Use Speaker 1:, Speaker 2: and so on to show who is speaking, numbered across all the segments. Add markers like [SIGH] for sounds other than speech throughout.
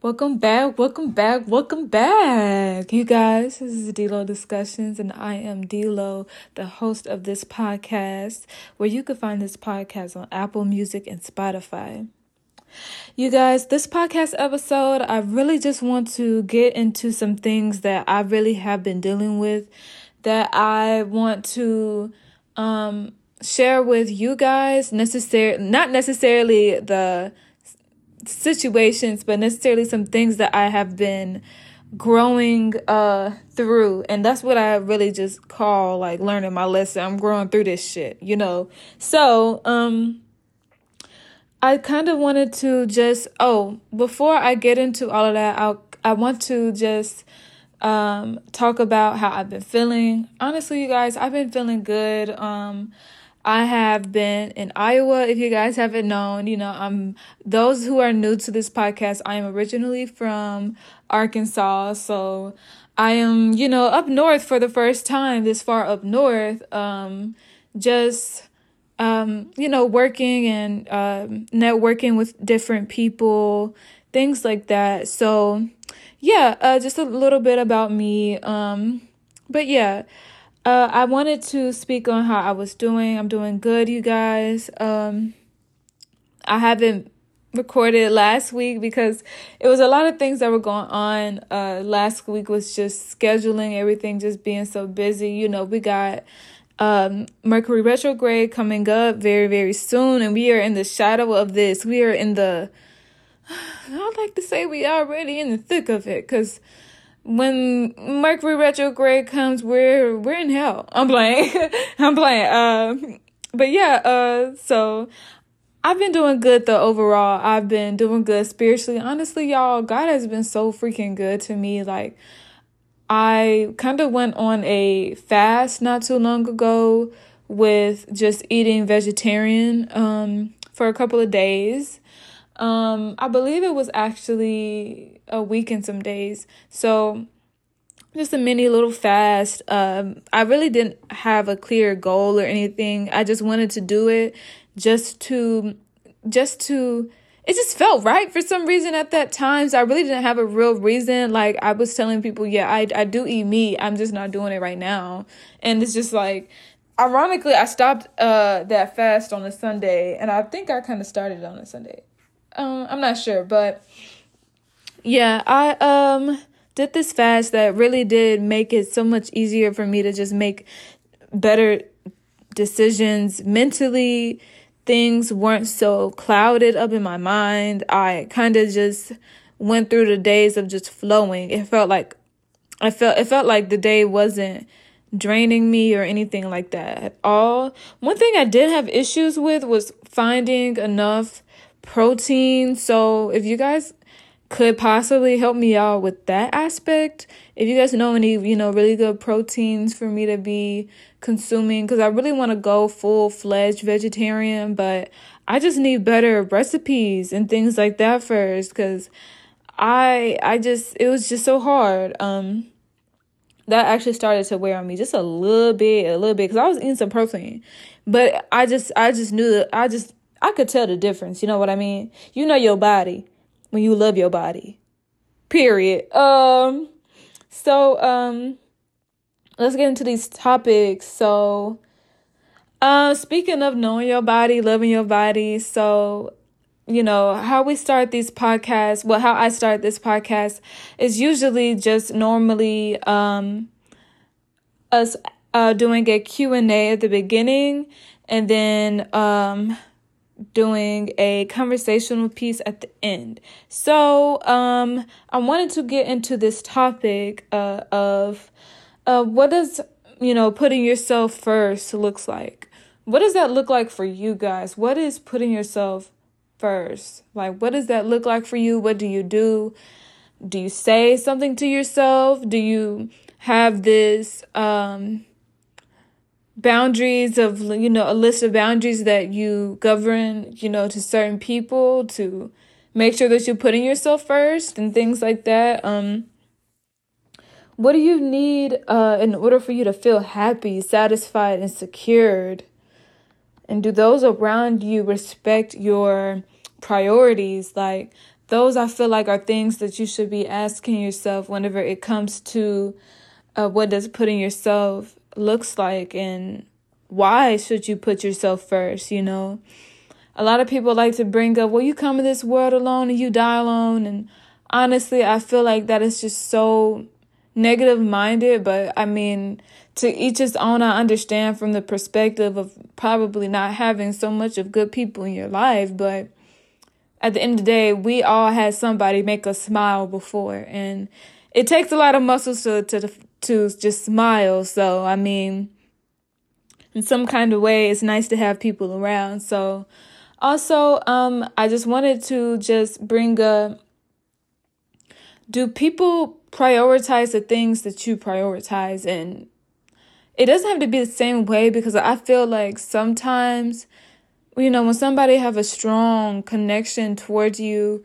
Speaker 1: Welcome back, welcome back, welcome back. You guys, this is Delo Discussions, and I am Delo, the host of this podcast, where you can find this podcast on Apple Music and Spotify. You guys, this podcast episode, I really just want to get into some things that I really have been dealing with that I want to um share with you guys necessary not necessarily the situations, but necessarily some things that I have been growing uh through and that's what I really just call like learning my lesson. I'm growing through this shit, you know. So, um I kind of wanted to just oh, before I get into all of that, I I want to just um talk about how I've been feeling. Honestly, you guys, I've been feeling good. Um I have been in Iowa. If you guys haven't known, you know, I'm those who are new to this podcast, I am originally from Arkansas. So I am, you know, up north for the first time this far up north. Um, just um, you know, working and um, networking with different people, things like that. So, yeah, uh, just a little bit about me. Um, but yeah, uh, I wanted to speak on how I was doing. I'm doing good, you guys. Um, I haven't recorded last week because it was a lot of things that were going on. Uh, last week was just scheduling everything, just being so busy. You know, we got um, Mercury retrograde coming up very, very soon, and we are in the shadow of this. We are in the, [SIGHS] I like to say we are already in the thick of it because when Mercury retrograde comes, we're we're in hell. I'm playing. [LAUGHS] I'm playing. Um, but yeah. Uh, so I've been doing good though. Overall, I've been doing good spiritually. Honestly, y'all, God has been so freaking good to me. Like, I kind of went on a fast not too long ago with just eating vegetarian um for a couple of days. Um, I believe it was actually a week and some days. So just a mini little fast. Um, I really didn't have a clear goal or anything. I just wanted to do it just to, just to, it just felt right for some reason at that time. So I really didn't have a real reason. Like I was telling people, yeah, I, I do eat meat. I'm just not doing it right now. And it's just like, ironically, I stopped, uh, that fast on a Sunday and I think I kind of started on a Sunday. Um, I'm not sure, but yeah, I um did this fast that really did make it so much easier for me to just make better decisions mentally. Things weren't so clouded up in my mind. I kind of just went through the days of just flowing. It felt like I felt it felt like the day wasn't draining me or anything like that at all. One thing I did have issues with was finding enough protein. So if you guys could possibly help me out with that aspect, if you guys know any, you know, really good proteins for me to be consuming, because I really want to go full fledged vegetarian, but I just need better recipes and things like that first, because I I just it was just so hard. Um that actually started to wear on me just a little bit, a little bit, because I was eating some protein, but I just I just knew that I just I could tell the difference. You know what I mean? You know your body when you love your body. Period. Um so um let's get into these topics. So uh speaking of knowing your body, loving your body, so you know, how we start these podcasts, well how I start this podcast is usually just normally um us uh doing a Q&A at the beginning and then um doing a conversational piece at the end. So, um, I wanted to get into this topic uh, of uh, what does you know putting yourself first looks like. What does that look like for you guys? What is putting yourself first? Like, what does that look like for you? What do you do? Do you say something to yourself? Do you have this um boundaries of you know a list of boundaries that you govern you know to certain people to make sure that you're putting yourself first and things like that. Um what do you need uh in order for you to feel happy satisfied and secured? And do those around you respect your priorities? Like those I feel like are things that you should be asking yourself whenever it comes to uh, what does putting yourself looks like and why should you put yourself first, you know? A lot of people like to bring up, well, you come to this world alone and you die alone. And honestly, I feel like that is just so negative minded, but I mean, to each his own, I understand from the perspective of probably not having so much of good people in your life, but at the end of the day, we all had somebody make us smile before, and it takes a lot of muscles to to to just smile. So I mean, in some kind of way, it's nice to have people around. So also, um, I just wanted to just bring up. Do people prioritize the things that you prioritize and it doesn't have to be the same way because I feel like sometimes you know when somebody have a strong connection towards you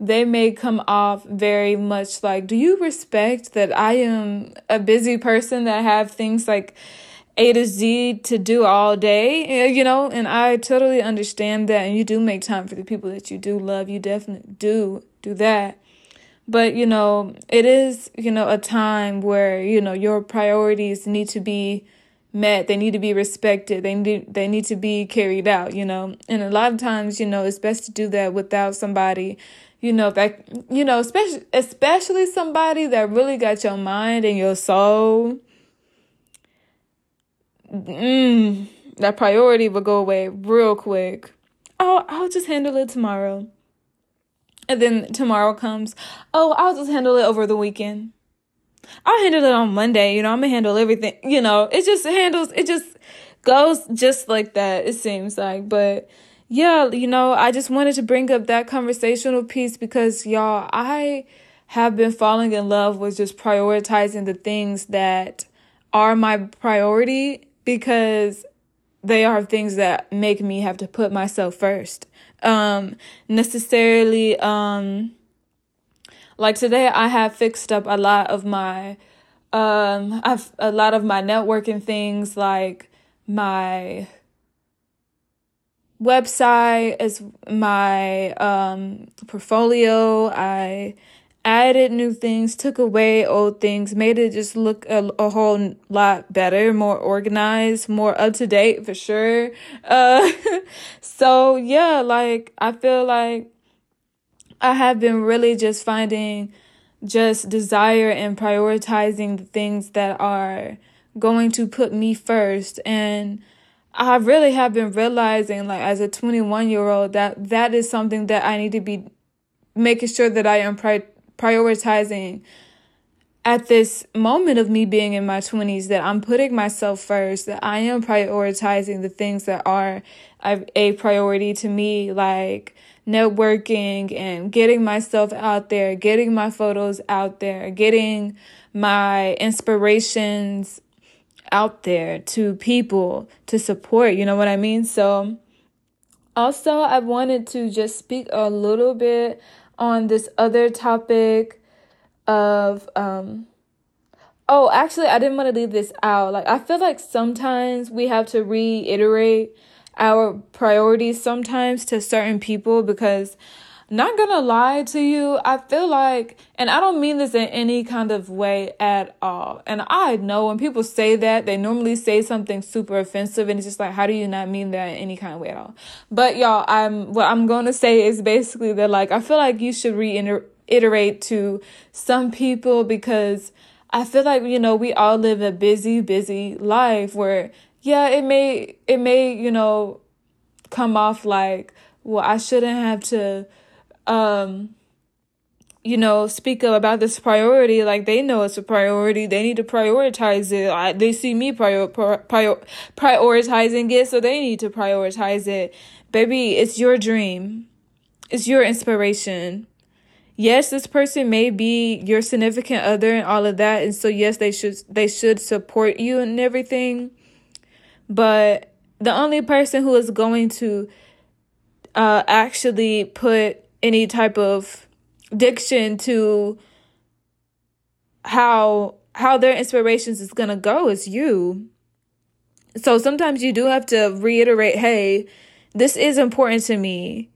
Speaker 1: they may come off very much like do you respect that I am a busy person that have things like a to Z to do all day, you know, and I totally understand that. And you do make time for the people that you do love. You definitely do do that. But, you know, it is, you know, a time where, you know, your priorities need to be met. They need to be respected. They need they need to be carried out, you know. And a lot of times, you know, it's best to do that without somebody, you know, that you know, especially especially somebody that really got your mind and your soul. Mm, that priority will go away real quick. Oh, I'll just handle it tomorrow. And then tomorrow comes, oh, I'll just handle it over the weekend. I'll handle it on Monday. You know, I'm gonna handle everything. You know, it just handles, it just goes just like that, it seems like. But yeah, you know, I just wanted to bring up that conversational piece because y'all, I have been falling in love with just prioritizing the things that are my priority because they are things that make me have to put myself first. Um necessarily um like today I have fixed up a lot of my um I've a lot of my networking things like my website as my um portfolio I added new things, took away old things, made it just look a, a whole lot better, more organized, more up to date for sure. Uh, [LAUGHS] so yeah, like I feel like I have been really just finding just desire and prioritizing the things that are going to put me first and I really have been realizing like as a 21 year old that that is something that I need to be making sure that I am pri- prioritizing at this moment of me being in my 20s that I'm putting myself first, that I am prioritizing the things that are a priority to me, like networking and getting myself out there, getting my photos out there, getting my inspirations out there to people to support, you know what I mean? So, also, I wanted to just speak a little bit on this other topic of um oh actually i didn't want to leave this out like i feel like sometimes we have to reiterate our priorities sometimes to certain people because not gonna lie to you, I feel like, and I don't mean this in any kind of way at all. And I know when people say that, they normally say something super offensive, and it's just like, how do you not mean that in any kind of way at all? But y'all, I'm what I'm gonna say is basically that like I feel like you should reiterate to some people because I feel like you know we all live a busy, busy life where yeah, it may it may you know come off like well I shouldn't have to um you know speak up about this priority like they know it's a priority they need to prioritize it. I, they see me prior, prior, prioritizing it so they need to prioritize it. Baby it's your dream. It's your inspiration. Yes this person may be your significant other and all of that and so yes they should they should support you and everything. But the only person who is going to uh actually put any type of diction to how how their inspirations is going to go is you. So sometimes you do have to reiterate, "Hey, this is important to me."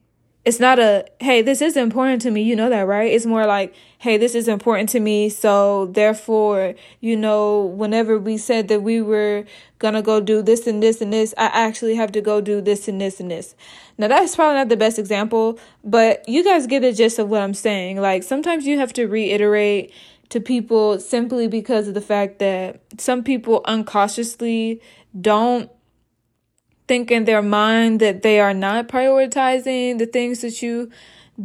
Speaker 1: It's not a hey this is important to me you know that right? It's more like hey this is important to me so therefore you know whenever we said that we were gonna go do this and this and this i actually have to go do this and this and this. Now that's probably not the best example but you guys get the gist of what i'm saying. Like sometimes you have to reiterate to people simply because of the fact that some people uncautiously don't think in their mind that they are not prioritizing the things that you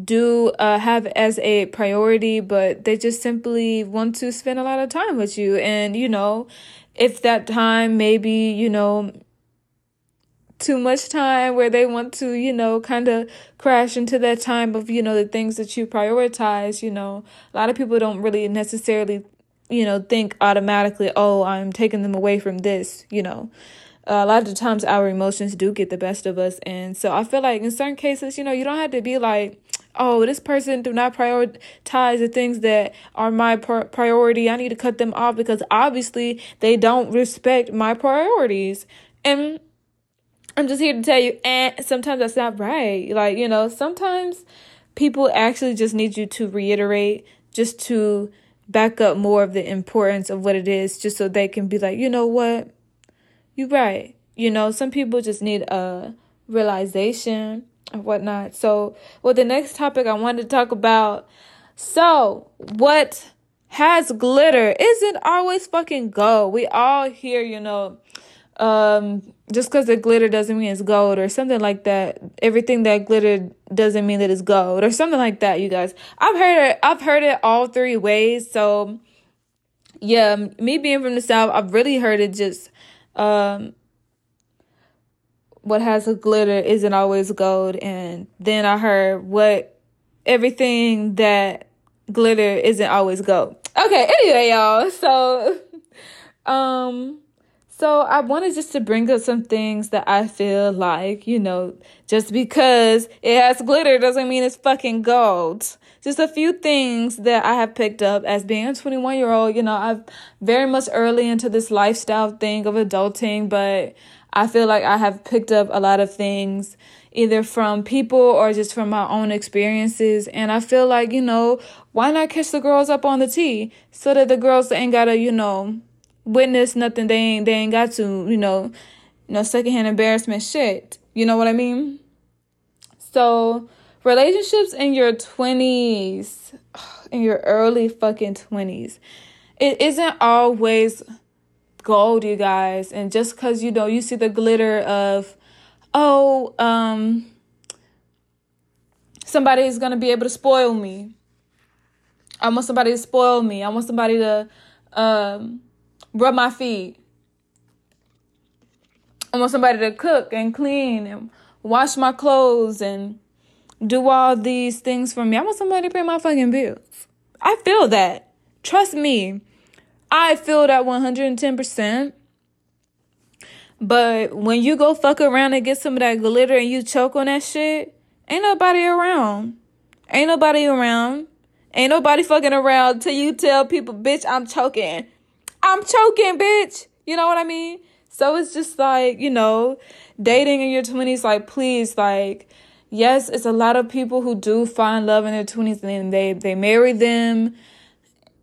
Speaker 1: do uh, have as a priority, but they just simply want to spend a lot of time with you. And, you know, if that time maybe, you know, too much time where they want to, you know, kind of crash into that time of, you know, the things that you prioritize, you know, a lot of people don't really necessarily, you know, think automatically, oh, I'm taking them away from this, you know a lot of the times our emotions do get the best of us. And so i feel like in certain cases you know you don't have to be like oh this person do not prioritize the things that are my priority. I need to cut them off because obviously they don't respect my priorities. And i'm just here to tell you and sometimes that's not right. Like you know sometimes people actually just need you to reiterate just to back up more of the importance of what it is just so they can be like you know what you're right. You know, some people just need a realization or whatnot. So, well, the next topic I wanted to talk about. So, what has glitter isn't always fucking gold. We all hear, you know, um, just because the glitter doesn't mean it's gold or something like that. Everything that glitter doesn't mean that it's gold or something like that. You guys, I've heard it. I've heard it all three ways. So, yeah, me being from the south, I've really heard it just um, what has a glitter isn't always gold. And then I heard what everything that glitter isn't always gold. Okay, anyway, y'all. [LAUGHS] So, um, so I wanted just to bring up some things that I feel like, you know, just because it has glitter doesn't mean it's fucking gold. Just a few things that I have picked up as being a 21 year old. You know, I've very much early into this lifestyle thing of adulting, but I feel like I have picked up a lot of things either from people or just from my own experiences. And I feel like, you know, why not catch the girls up on the tea so that the girls ain't gotta, you know, witness nothing they ain't they ain't got to, you know, know, secondhand embarrassment shit. You know what I mean? So relationships in your twenties, [SIGHS] in your early fucking twenties, it isn't always gold, you guys. And just cause you know you see the glitter of, oh, um, somebody is gonna be able to spoil me. I want somebody to spoil me. I want somebody to um rub my feet. I want somebody to cook and clean and wash my clothes and do all these things for me. I want somebody to pay my fucking bills. I feel that. Trust me. I feel that 110%. But when you go fuck around and get some of that glitter and you choke on that shit, ain't nobody around. Ain't nobody around. Ain't nobody fucking around till you tell people, bitch, I'm choking. I'm choking, bitch. You know what I mean? So it's just like, you know, dating in your 20s, like, please, like, yes, it's a lot of people who do find love in their 20s and they, they marry them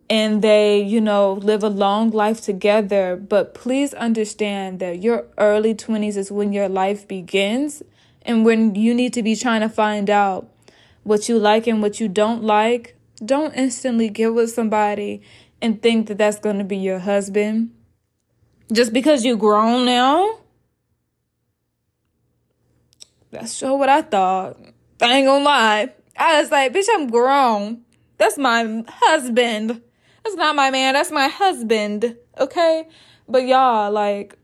Speaker 1: and they, you know, live a long life together. But please understand that your early 20s is when your life begins and when you need to be trying to find out what you like and what you don't like. Don't instantly get with somebody and think that that's going to be your husband just because you're grown now. That's sure what I thought. I ain't gonna lie. I was like, bitch, I'm grown. That's my husband. That's not my man. That's my husband. Okay? But y'all, like,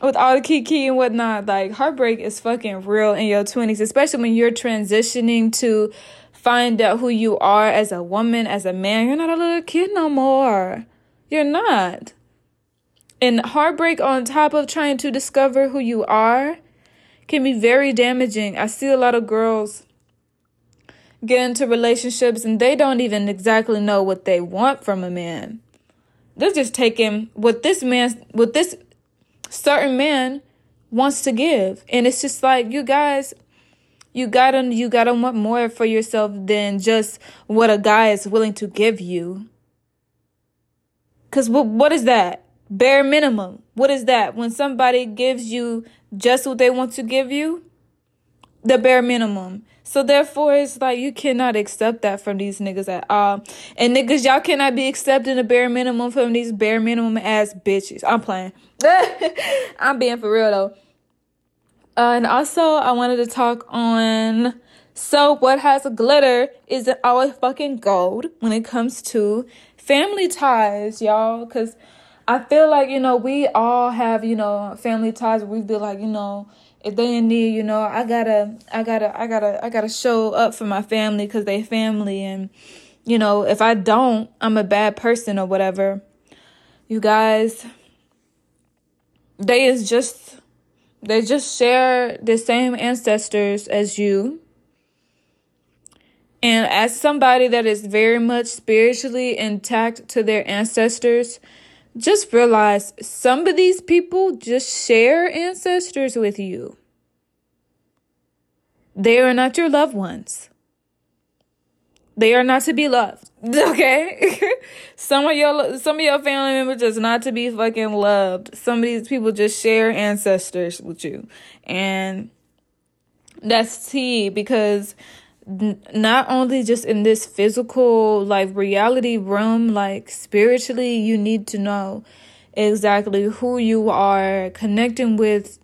Speaker 1: with all the kiki and whatnot, like, heartbreak is fucking real in your 20s, especially when you're transitioning to find out who you are as a woman, as a man. You're not a little kid no more. You're not. And heartbreak on top of trying to discover who you are can be very damaging. I see a lot of girls get into relationships and they don't even exactly know what they want from a man. They're just taking what this man, what this certain man wants to give. And it's just like, you guys, You gotta you gotta want more for yourself than just what a guy is willing to give you. Cause what what is that? Bare minimum. What is that? When somebody gives you just what they want to give you, the bare minimum. So therefore, it's like you cannot accept that from these niggas at all. And niggas, y'all cannot be accepting the bare minimum from these bare minimum ass bitches. I'm playing. [LAUGHS] I'm being for real though. Uh, and also, I wanted to talk on. So, what has a glitter is always fucking gold when it comes to family ties, y'all? Because I feel like, you know, we all have, you know, family ties. We feel like, you know, if they in need, you know, I gotta, I gotta, I gotta, I gotta show up for my family because they family, and you know, if I don't, I'm a bad person or whatever. You guys, they is just, they just share the same ancestors as you. And as somebody that is very much spiritually intact to their ancestors, just realize some of these people just share ancestors with you. They are not your loved ones. They are not to be loved. [LAUGHS] Okay? [LAUGHS] some of your some of your family members just not to be fucking loved. Some of these people just share ancestors with you. And that's T because not only just in this physical like reality realm like spiritually you need to know exactly who you are connecting with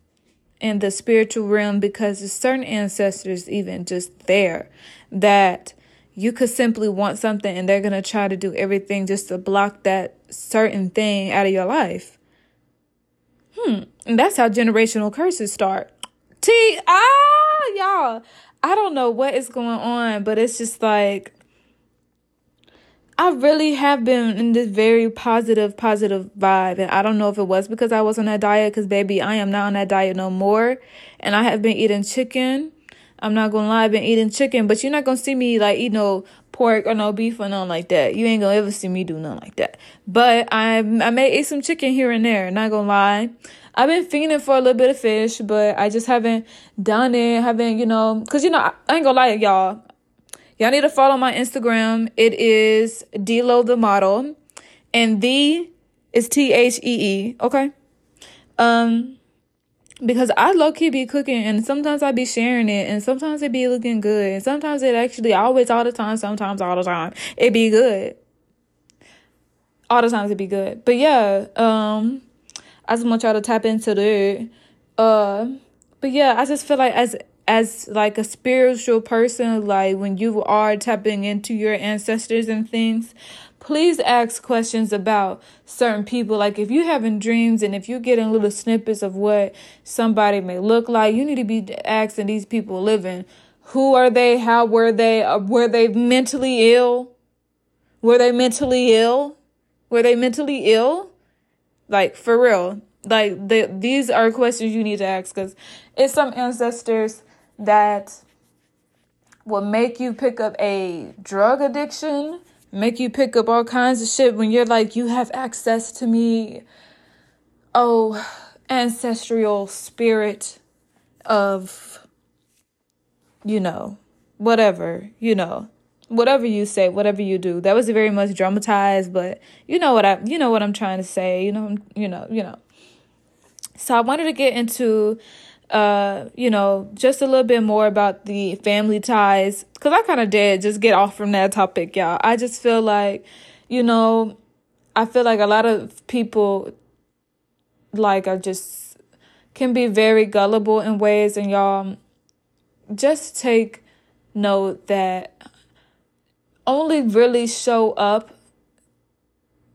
Speaker 1: in the spiritual realm because there's certain ancestors even just there that you could simply want something and they're going to try to do everything just to block that certain thing out of your life. Hmm and that's how generational curses start. T ah y'all I don't know what is going on, but it's just like I really have been in this very positive, positive vibe. And I don't know if it was because I was on that diet, because baby, I am not on that diet no more. And I have been eating chicken. I'm not gonna lie, I've been eating chicken, but you're not gonna see me like eat no pork or no beef or nothing like that. You ain't gonna ever see me do nothing like that. But I I may eat some chicken here and there, not gonna lie. I've been feeding for a little bit of fish, but I just haven't done it. Haven't, you know, cause you know, I, I ain't gonna lie, y'all. Y'all need to follow my Instagram. It is Delo the model. And the is T H E E. Okay. Um, because I low key be cooking and sometimes I be sharing it and sometimes it be looking good. And sometimes it actually always all the time, sometimes all the time, it be good. All the times it be good. But yeah, um, I just want y'all to tap into it. Uh, but yeah, I just feel like as as like a spiritual person, like when you are tapping into your ancestors and things, please ask questions about certain people. Like if you're having dreams and if you're getting little snippets of what somebody may look like, you need to be asking these people living. Who are they? How were they? Uh, were they mentally ill? Were they mentally ill? Were they mentally ill? Like for real. Like the, these are questions you need to ask because it's some ancestors that will make you pick up a drug addiction, make you pick up all kinds of shit when you're like, you have access to me. Oh, ancestral spirit of, you know, whatever, you know whatever you say, whatever you do. That was very much dramatized, but you know what I you know what I'm trying to say. You know, you know, you know. So I wanted to get into uh, you know, just a little bit more about the family ties cuz I kind of did just get off from that topic, y'all. I just feel like, you know, I feel like a lot of people like are just can be very gullible in ways and y'all just take note that only really show up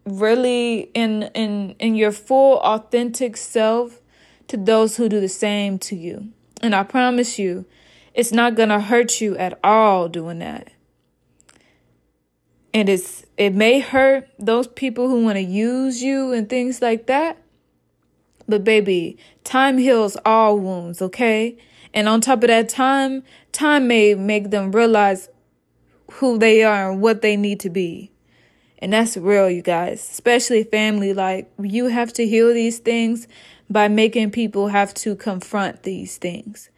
Speaker 1: really in in in your full authentic self to those who do the same to you. And I promise you, it's not going to hurt you at all doing that. And it's it may hurt those people who want to use you and things like that. But baby, time heals all wounds, okay? And on top of that time, time may make them realize who they are and what they need to be. And that's real, you guys, especially family. Like, you have to heal these things by making people have to confront these things.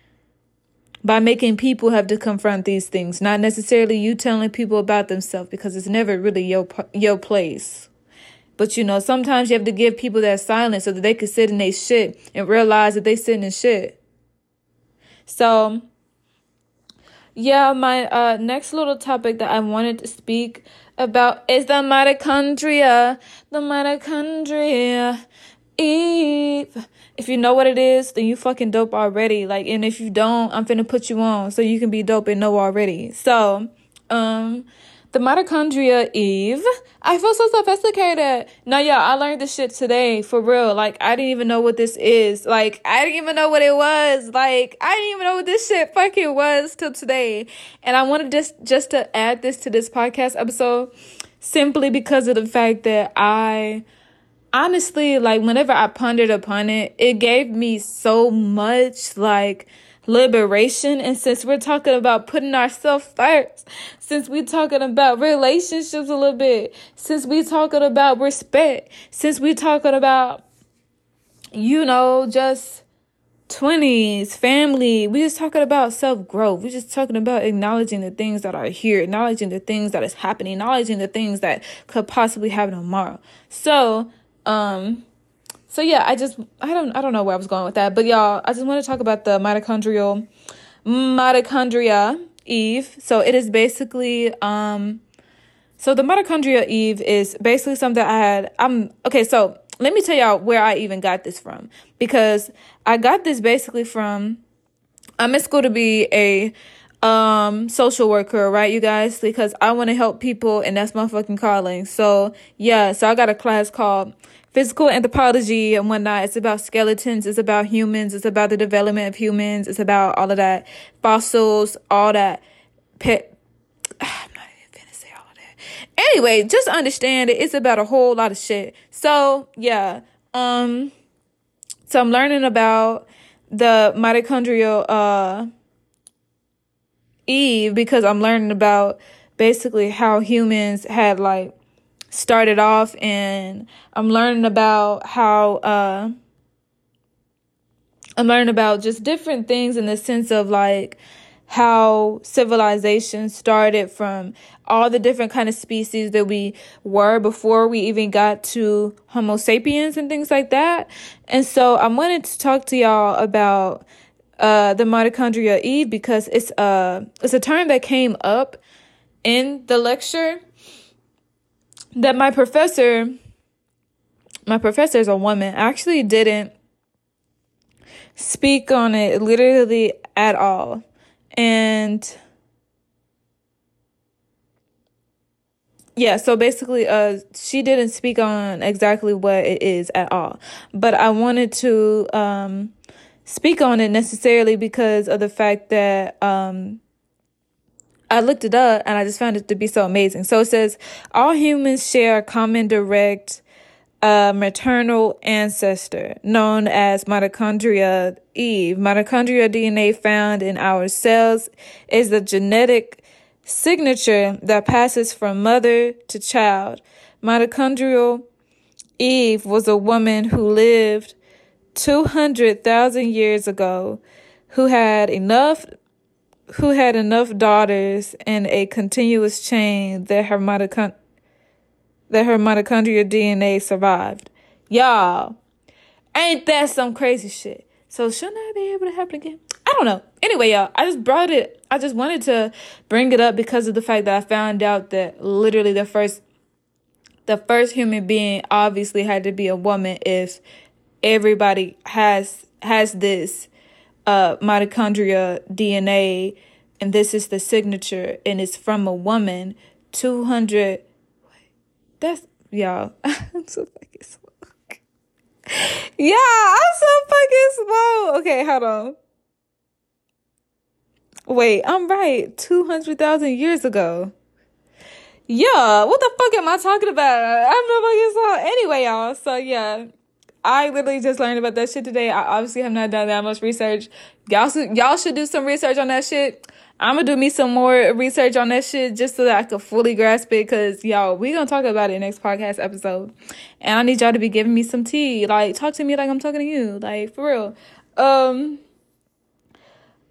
Speaker 1: by making people have to confront these things, not necessarily you telling people about themselves because it's never really your your place. But you know, sometimes you have to give people that silence so that they can sit in their shit and realize that they sitting in shit. So, yeah, my uh, next little topic that I wanted to speak about is the mitochondria. The mitochondria. Eve. If you know what it is, then you fucking dope already. Like, and if you don't, I'm finna put you on so you can be dope and know already. So, um, the mitochondria Eve. I feel so sophisticated. No, yeah, I learned this shit today for real. Like, I didn't even know what this is. Like, I didn't even know what it was. Like, I didn't even know what this shit fucking was till today. And I wanted just just to add this to this podcast episode simply because of the fact that I honestly, like, whenever I pondered upon it, it gave me so much, like, liberation. And since we're talking about putting ourselves first, since we're talking about relationships a little bit, since we're talking about respect, since we're talking about, you know, just 20s, family, we're just talking about self growth. We're just talking about acknowledging the things that are here, acknowledging the things that is happening, acknowledging the things that could possibly happen tomorrow. So, um, so yeah, I just I don't I don't know where I was going with that, but y'all, I just want to talk about the mitochondrial mitochondria Eve. So it is basically um so the mitochondria Eve is basically something I had I'm okay, so let me tell y'all where I even got this from because I got this basically from I'm in school to be a um social worker, right, you guys? Because I want to help people and that's my fucking calling. So yeah, so I got a class called physical anthropology and whatnot. It's about skeletons. It's about humans. It's about the development of humans. It's about all of that fossils, all that. Pet. [SIGHS] I'm not even gonna say all of that. Anyway, just understand it. It's about a whole lot of shit. So yeah. Um. So I'm learning about the mitochondrial uh Eve because I'm learning about basically how humans had like started off and I'm learning about how uh I'm learning about just different things in the sense of like how civilization started from all the different kind of species that we were before we even got to homo sapiens and things like that. And so i wanted to talk to y'all about uh, the mitochondria eve because it's a uh, it's a term that came up in the lecture that my professor, my professor is a woman, actually didn't speak on it literally at all. And yeah, so basically uh she didn't speak on exactly what it is at all. But I wanted to um speak on it necessarily because of the fact that um I looked it up and I just found it to be so amazing. So it says all humans share a common direct uh, maternal ancestor known as mitochondria Eve. Mitochondria DNA found in our cells is the genetic signature that passes from mother to child. Mitochondrial Eve was a woman who lived 200,000 years ago who had enough who had enough daughters in a continuous chain that her mitochond- that her mitochondrial DNA survived. Y'all, ain't that some crazy shit? So shouldn't be able to happen again? I don't know. Anyway, y'all, I just brought it. I just wanted to bring it up because of the fact that I found out that literally the first, the first human being obviously had to be a woman if everybody has has this uh, mitochondria DNA, and this is the signature, and it's from a woman. Two hundred. That's y'all. [LAUGHS] I'm so fucking slow. yeah, I'm so fucking slow. Okay, hold on. Wait, I'm right. Two hundred thousand years ago. Yeah, what the fuck am I talking about? I'm not fucking slow. Anyway, y'all. So yeah, I literally just learned about that shit today. I obviously have not done that much research. Y'all should, y'all should do some research on that shit. I'm gonna do me some more research on that shit just so that I can fully grasp it. Cause y'all, we gonna talk about it next podcast episode, and I need y'all to be giving me some tea. Like, talk to me like I'm talking to you. Like for real. Um.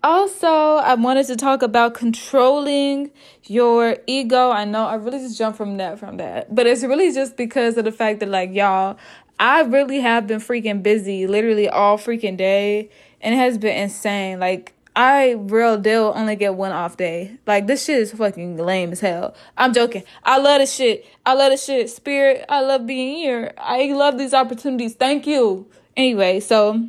Speaker 1: also, I wanted to talk about controlling your ego. I know I really just jumped from that from that, but it's really just because of the fact that like y'all, I really have been freaking busy, literally all freaking day, and it has been insane. Like I real deal only get one off day. Like this shit is fucking lame as hell. I'm joking. I love this shit. I love this shit. Spirit, I love being here. I love these opportunities. Thank you. Anyway, so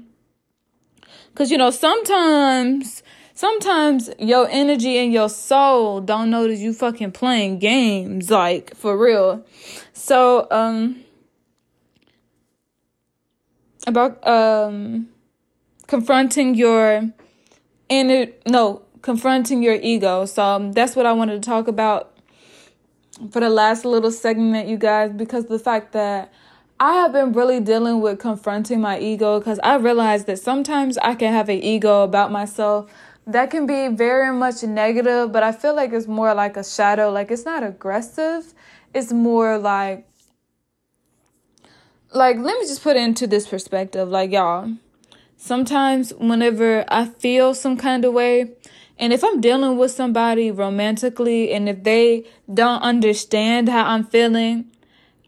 Speaker 1: cuz you know sometimes sometimes your energy and your soul don't notice you fucking playing games like for real. So um about um confronting your inner no confronting your ego. So um, that's what I wanted to talk about for the last little segment, you guys, because the fact that I have been really dealing with confronting my ego because I realized that sometimes I can have an ego about myself that can be very much negative, but I feel like it's more like a shadow. Like it's not aggressive. It's more like like let me just put it into this perspective. Like y'all, sometimes whenever I feel some kind of way, and if I'm dealing with somebody romantically and if they don't understand how I'm feeling,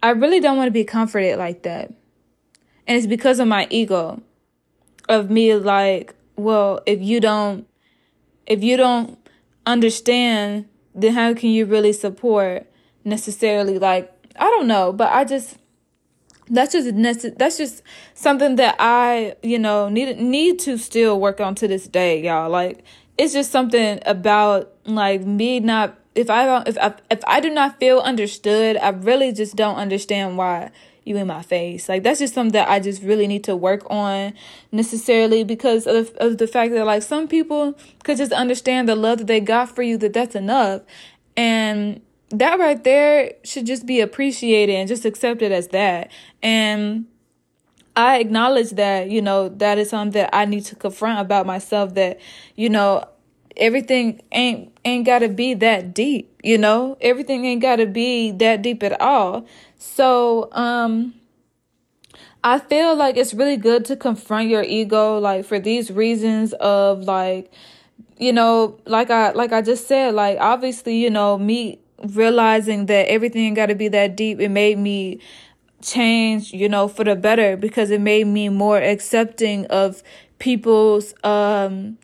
Speaker 1: I really don't want to be comforted like that. And it's because of my ego of me like, well, if you don't if you don't understand, then how can you really support necessarily like I don't know, but I just that's just that's just something that I, you know, need need to still work on to this day, y'all. Like it's just something about like me not if I don't if I if I do not feel understood, I really just don't understand why you in my face. Like that's just something that I just really need to work on necessarily because of, of the fact that like some people could just understand the love that they got for you that that's enough. And that right there should just be appreciated and just accepted as that. And I acknowledge that, you know, that is something that I need to confront about myself that, you know, everything ain't ain't got to be that deep, you know? Everything ain't got to be that deep at all. So, um I feel like it's really good to confront your ego like for these reasons of like you know, like I like I just said, like obviously, you know, me realizing that everything got to be that deep, it made me change, you know, for the better because it made me more accepting of people's um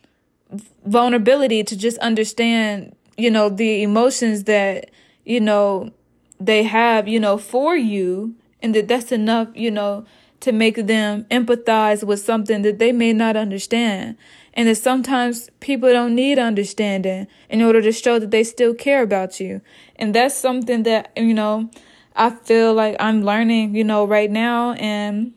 Speaker 1: vulnerability to just understand, you know, the emotions that, you know, they have, you know, for you and that that's enough, you know, to make them empathize with something that they may not understand. And that sometimes people don't need understanding in order to show that they still care about you. And that's something that, you know, I feel like I'm learning, you know, right now. And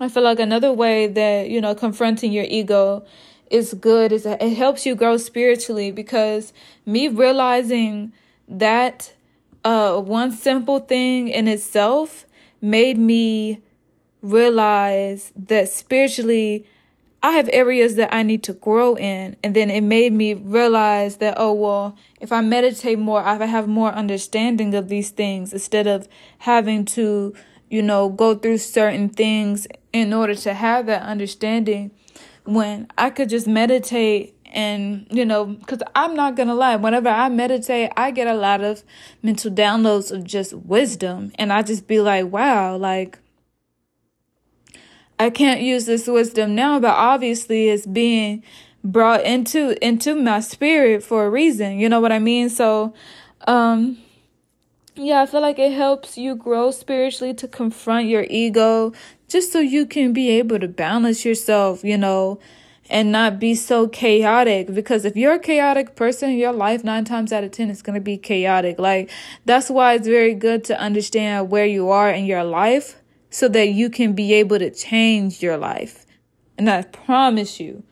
Speaker 1: I feel like another way that, you know, confronting your ego is good is that it helps you grow spiritually because me realizing that uh one simple thing in itself made me realize that spiritually I have areas that I need to grow in. And then it made me realize that, oh, well, if I meditate more, I have more understanding of these things instead of having to, you know, go through certain things in order to have that understanding when I could just meditate and you know because i'm not gonna lie whenever i meditate i get a lot of mental downloads of just wisdom and i just be like wow like i can't use this wisdom now but obviously it's being brought into into my spirit for a reason. You know what i mean? So um yeah i feel like it helps you grow spiritually to confront your ego just so you can be able to balance yourself you know and not be so chaotic. Because if you're a chaotic person your life 9 times out of 10 is going to be chaotic. Like that's why it's very good to understand where you are in your life so that you can be able to change your life and I promise you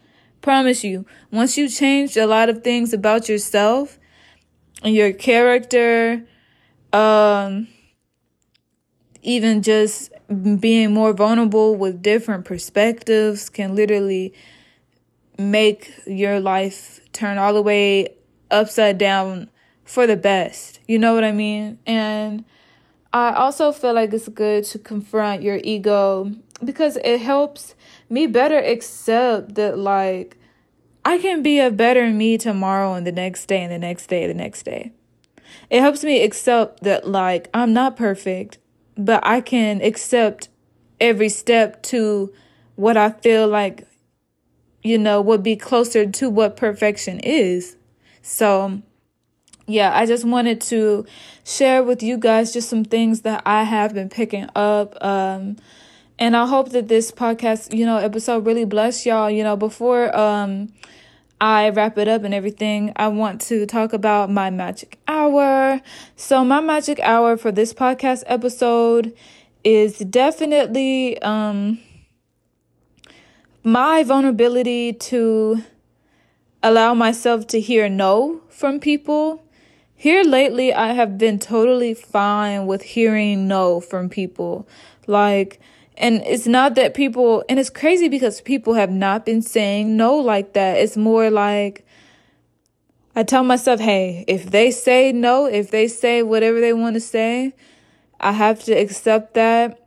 Speaker 1: promise you once you change a lot of things about yourself and your character um even just being more vulnerable with different perspectives can literally make your life turn all the way upside down for the best. You know what I mean? And I also feel like it's good to confront your ego because it helps me better accept that, like, I can be a better me tomorrow and the next day and the next day and the next day. It helps me accept that, like, I'm not perfect, but I can accept every step to what I feel like, you know, would be closer to what perfection is. So, yeah, I just wanted to share with you guys just some things that I have been picking up. Um, and I hope that this podcast, you know, episode really bless y'all. You know, before um I wrap it up and everything, I want to talk about my magic hour. So my magic hour for this podcast episode is definitely um my vulnerability to allow myself to hear no from people. Here lately, I have been totally fine with hearing no from people. Like, and it's not that people, and it's crazy because people have not been saying no like that. It's more like, I tell myself, hey, if they say no, if they say whatever they want to say, I have to accept that.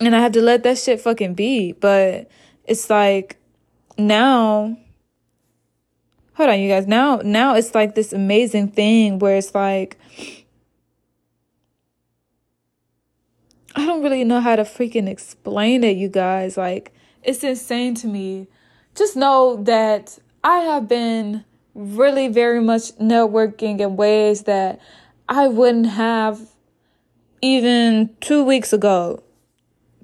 Speaker 1: And I have to let that shit fucking be. But it's like now, hold on, you guys. Now, now it's like this amazing thing where it's like, I don't really know how to freaking explain it, you guys. Like, it's insane to me. Just know that I have been really very much networking in ways that I wouldn't have even two weeks ago.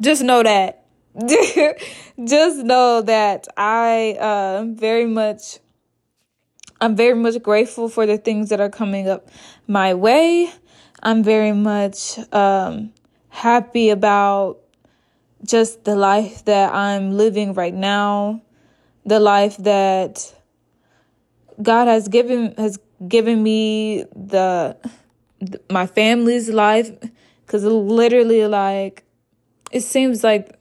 Speaker 1: Just know that. [LAUGHS] Just know that I uh, very much, I'm very much grateful for the things that are coming up my way. I'm very much um, happy about just the life that I'm living right now, the life that God has given has given me the my family's life cuz literally like it seems like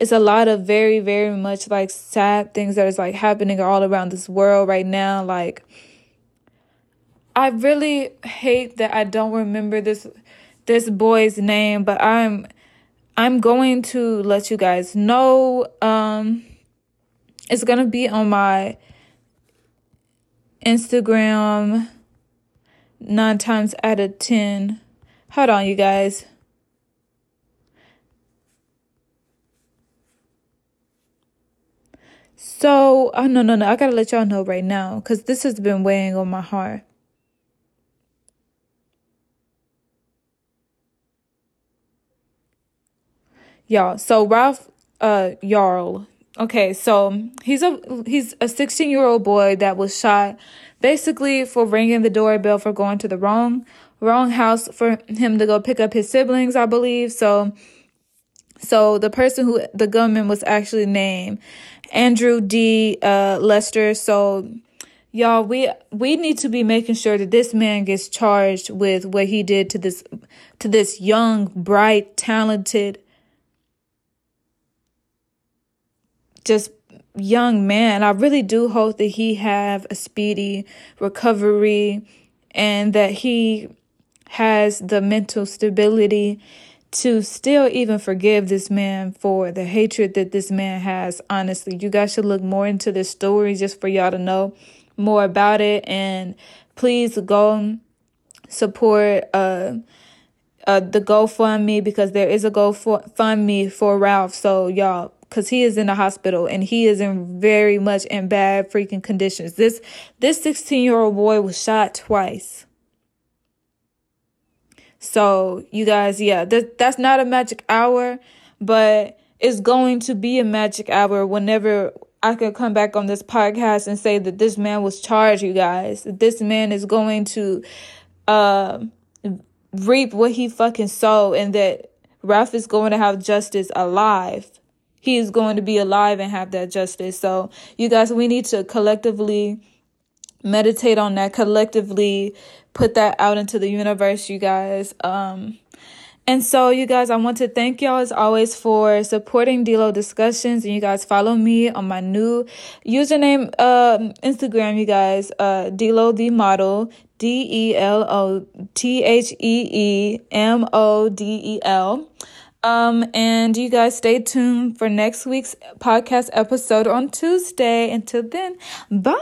Speaker 1: it's a lot of very very much like sad things that is like happening all around this world right now like I really hate that I don't remember this this boy's name, but I'm I'm going to let you guys know. Um it's gonna be on my Instagram nine times out of ten. Hold on, you guys. So, oh no, no, no, I gotta let y'all know right now because this has been weighing on my heart. y'all. So Ralph uh Yarl. Okay, so he's a he's a 16 year old boy that was shot basically for ringing the doorbell for going to the wrong wrong house for him to go pick up his siblings, I believe. So so the person who the gunman was actually named Andrew D. Uh, Lester. So y'all, we we need to be making sure that this man gets charged with what he did to this to this young, bright, talented just young man. I really do hope that he have a speedy recovery and that he has the mental stability to still even forgive this man for the hatred that this man has. Honestly, you guys should look more into this story just for y'all to know more about it. And please go support uh, uh, the GoFundMe because there is a GoFundMe for Ralph. So y'all because he is in the hospital and he is in very much in bad freaking conditions. This this 16 year old boy was shot twice. So you guys, yeah, that that's not a magic hour, but it's going to be a magic hour whenever I can come back on this podcast and say that this man was charged, you guys. This man is going to uh, reap what he fucking sowed and that Ralph is going to have justice alive he is going to be alive and have that justice. So, you guys, we need to collectively meditate on that, collectively put that out into the universe, you guys. Um, and so, you guys, I want to thank y'all as always for supporting Delo Discussions. And you guys follow me on my new username, uh, Instagram, you guys, uh, Delo the Model, D E L O T H E E M O D E L. Um, and you guys stay tuned for next week's podcast episode on Tuesday. Until then, bye.